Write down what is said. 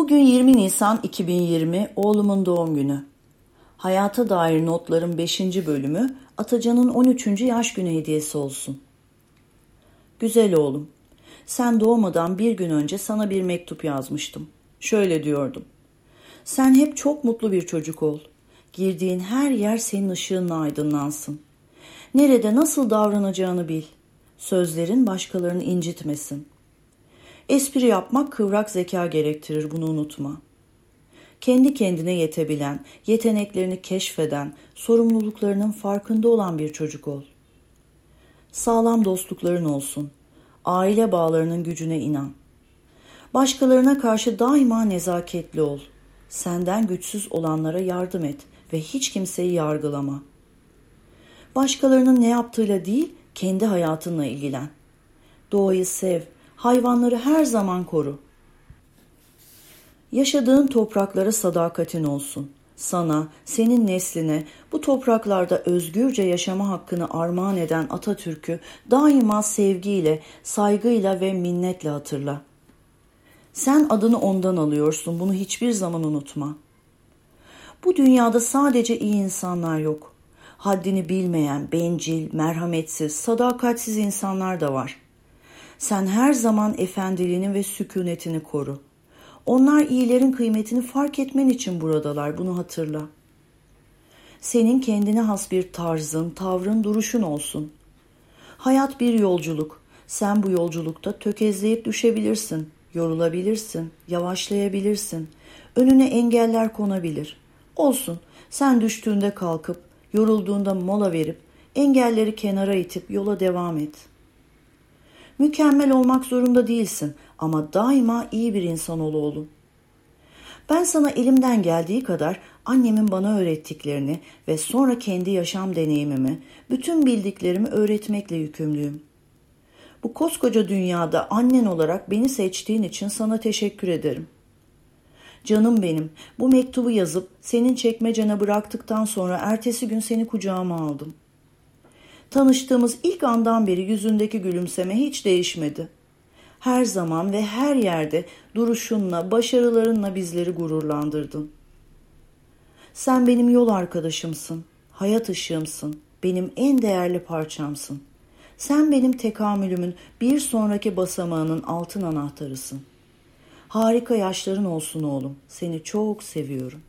Bugün 20 Nisan 2020 oğlumun doğum günü. Hayata dair notların 5. bölümü Atacan'ın 13. yaş günü hediyesi olsun. Güzel oğlum, sen doğmadan bir gün önce sana bir mektup yazmıştım. Şöyle diyordum. Sen hep çok mutlu bir çocuk ol. Girdiğin her yer senin ışığınla aydınlansın. Nerede nasıl davranacağını bil. Sözlerin başkalarını incitmesin. Espri yapmak kıvrak zeka gerektirir bunu unutma. Kendi kendine yetebilen, yeteneklerini keşfeden, sorumluluklarının farkında olan bir çocuk ol. Sağlam dostlukların olsun. Aile bağlarının gücüne inan. Başkalarına karşı daima nezaketli ol. Senden güçsüz olanlara yardım et ve hiç kimseyi yargılama. Başkalarının ne yaptığıyla değil, kendi hayatınla ilgilen. Doğayı sev, hayvanları her zaman koru. Yaşadığın topraklara sadakatin olsun. Sana, senin nesline bu topraklarda özgürce yaşama hakkını armağan eden Atatürk'ü daima sevgiyle, saygıyla ve minnetle hatırla. Sen adını ondan alıyorsun, bunu hiçbir zaman unutma. Bu dünyada sadece iyi insanlar yok. Haddini bilmeyen, bencil, merhametsiz, sadakatsiz insanlar da var.'' Sen her zaman efendiliğini ve sükunetini koru. Onlar iyilerin kıymetini fark etmen için buradalar, bunu hatırla. Senin kendine has bir tarzın, tavrın, duruşun olsun. Hayat bir yolculuk. Sen bu yolculukta tökezleyip düşebilirsin, yorulabilirsin, yavaşlayabilirsin. Önüne engeller konabilir. Olsun, sen düştüğünde kalkıp, yorulduğunda mola verip, engelleri kenara itip yola devam et.'' Mükemmel olmak zorunda değilsin ama daima iyi bir insan ol oğlum. Ben sana elimden geldiği kadar annemin bana öğrettiklerini ve sonra kendi yaşam deneyimimi, bütün bildiklerimi öğretmekle yükümlüyüm. Bu koskoca dünyada annen olarak beni seçtiğin için sana teşekkür ederim. Canım benim, bu mektubu yazıp senin çekmecene bıraktıktan sonra ertesi gün seni kucağıma aldım.'' Tanıştığımız ilk andan beri yüzündeki gülümseme hiç değişmedi. Her zaman ve her yerde duruşunla, başarılarınla bizleri gururlandırdın. Sen benim yol arkadaşımsın, hayat ışığımsın, benim en değerli parçamsın. Sen benim tekamülümün bir sonraki basamağının altın anahtarısın. Harika yaşların olsun oğlum. Seni çok seviyorum.